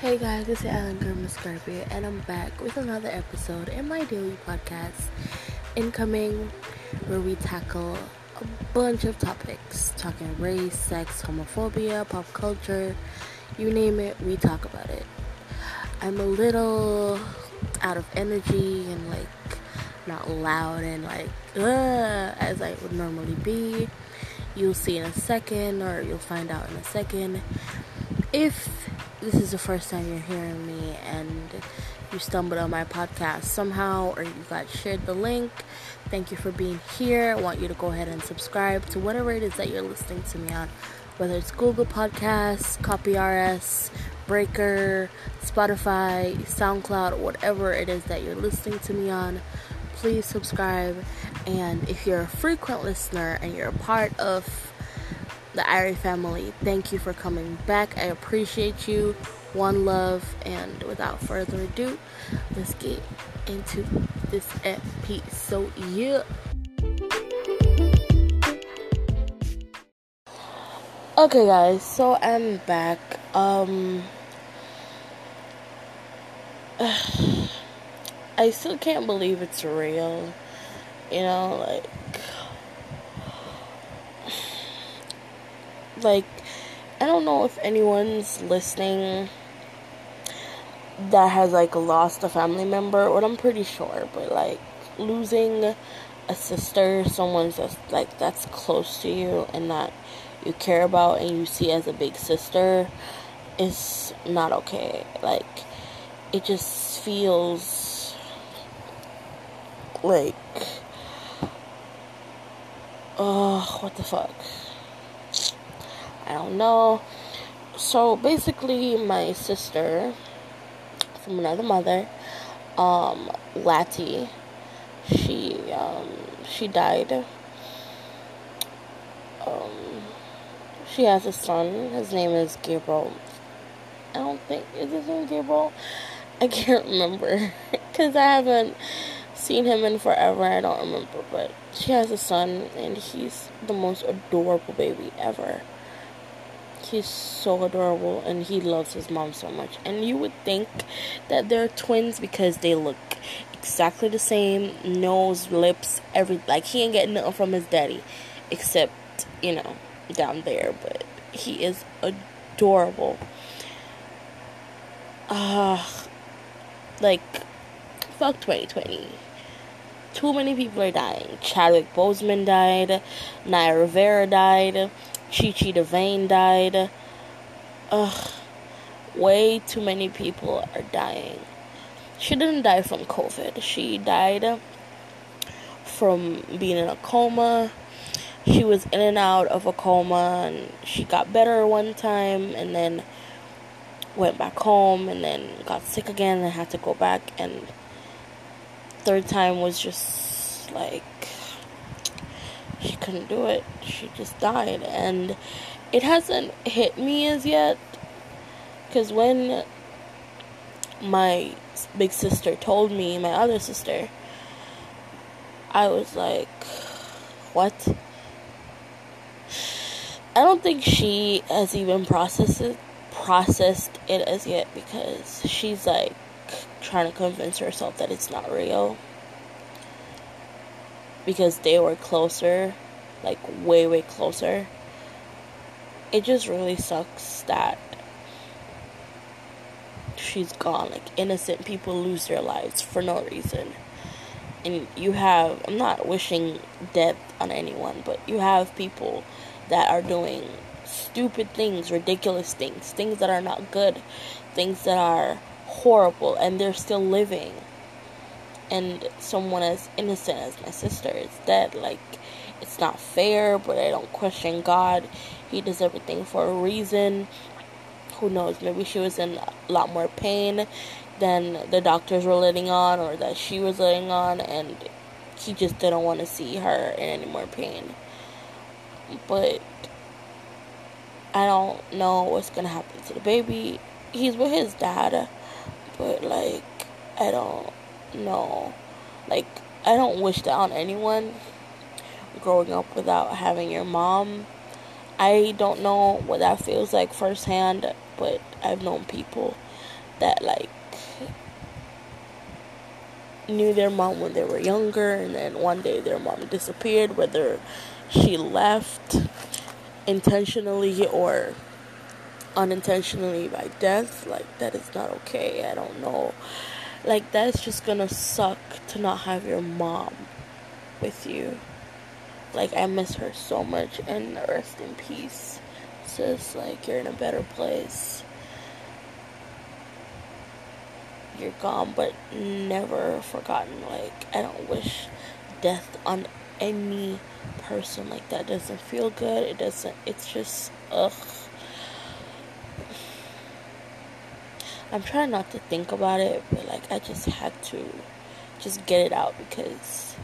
Hey guys, this is Alan Gurma Scarpia, and I'm back with another episode in my daily podcast, Incoming, where we tackle a bunch of topics talking race, sex, homophobia, pop culture you name it, we talk about it. I'm a little out of energy and like not loud and like as I would normally be. You'll see in a second, or you'll find out in a second. If this is the first time you're hearing me and you stumbled on my podcast somehow or you got shared the link, thank you for being here. I want you to go ahead and subscribe to whatever it is that you're listening to me on, whether it's Google Podcasts, Copy RS, Breaker, Spotify, SoundCloud, whatever it is that you're listening to me on. Please subscribe. And if you're a frequent listener and you're a part of the Irie family. Thank you for coming back. I appreciate you. One love. And without further ado, let's get into this episode. So, yeah. Okay, guys, so I'm back. Um, I still can't believe it's real. You know, like like I don't know if anyone's listening that has like lost a family member, or I'm pretty sure, but like losing a sister, someone's just like that's close to you and that you care about and you see as a big sister is not okay. Like it just feels like oh what the fuck I don't know. So basically, my sister from another mother, um, Lati, she um, she died. Um, she has a son. His name is Gabriel. I don't think is his name Gabriel. I can't remember because I haven't seen him in forever. I don't remember, but she has a son, and he's the most adorable baby ever he's so adorable and he loves his mom so much. And you would think that they're twins because they look exactly the same nose, lips, every like he ain't getting nothing from his daddy except, you know, down there, but he is adorable. Uh, like fuck 2020. Too many people are dying. Chadwick Boseman died. Naya Rivera died. Chi Chi DeVayne died. Ugh. Way too many people are dying. She didn't die from COVID. She died from being in a coma. She was in and out of a coma and she got better one time and then went back home and then got sick again and had to go back and third time was just like she couldn't do it. She just died. And it hasn't hit me as yet. Because when my big sister told me, my other sister, I was like, what? I don't think she has even processed it, processed it as yet because she's like trying to convince herself that it's not real because they were closer, like way, way closer. It just really sucks that she's gone. Like, innocent people lose their lives for no reason. And you have, I'm not wishing death on anyone, but you have people that are doing stupid things, ridiculous things, things that are not good, things that are horrible, and they're still living and someone as innocent as my sister is dead. Like, it's not fair, but I don't question God. He does everything for a reason. Who knows? Maybe she was in a lot more pain than the doctors were letting on, or that she was letting on, and he just didn't want to see her in any more pain. But I don't know what's gonna happen to the baby. He's with his dad, but like, I don't no. Like, I don't wish that on anyone growing up without having your mom. I don't know what that feels like firsthand, but I've known people that like knew their mom when they were younger and then one day their mom disappeared whether she left intentionally or unintentionally by death like that is not okay i don't know like that's just gonna suck to not have your mom with you. Like i miss her so much and rest in peace sis. Like you're in a better place. You're gone but never forgotten. Like i don't wish death on any person. Like that doesn't feel good. It doesn't it's just ugh I'm trying not to think about it, but like I just had to just get it out because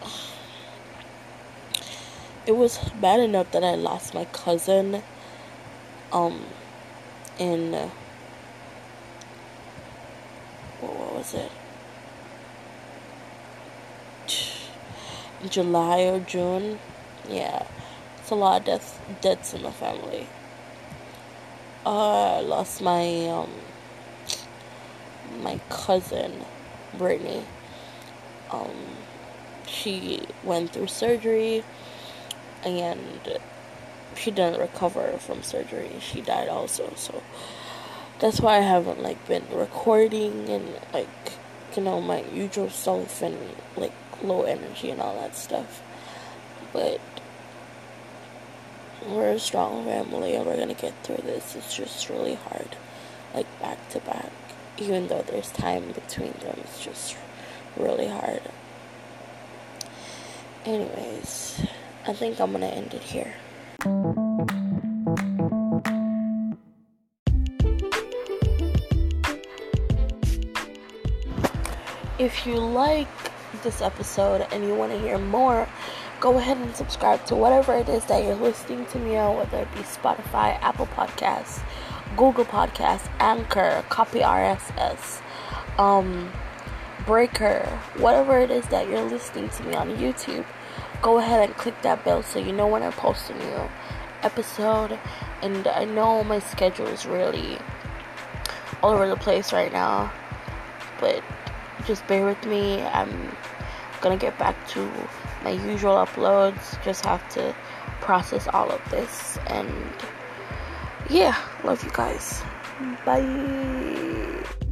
it was bad enough that I lost my cousin um in what, was it? July or June. Yeah. It's a lot of deaths deaths in the family uh, lost my um, my cousin Brittany. Um, she went through surgery and she didn't recover from surgery. She died also, so that's why I haven't like been recording and like you know my usual self and like low energy and all that stuff. But we're a strong family and we're gonna get through this. It's just really hard, like back to back. Even though there's time between them, it's just really hard. Anyways, I think I'm gonna end it here. If you like this episode and you want to hear more, go ahead and subscribe to whatever it is that you're listening to me on, whether it be Spotify, Apple Podcasts, Google Podcasts, Anchor, Copy RSS, um, Breaker, whatever it is that you're listening to me on YouTube. Go ahead and click that bell so you know when I post a new episode. And I know my schedule is really all over the place right now, but just bear with me. I'm gonna get back to my usual uploads. Just have to process all of this. And yeah, love you guys. Bye.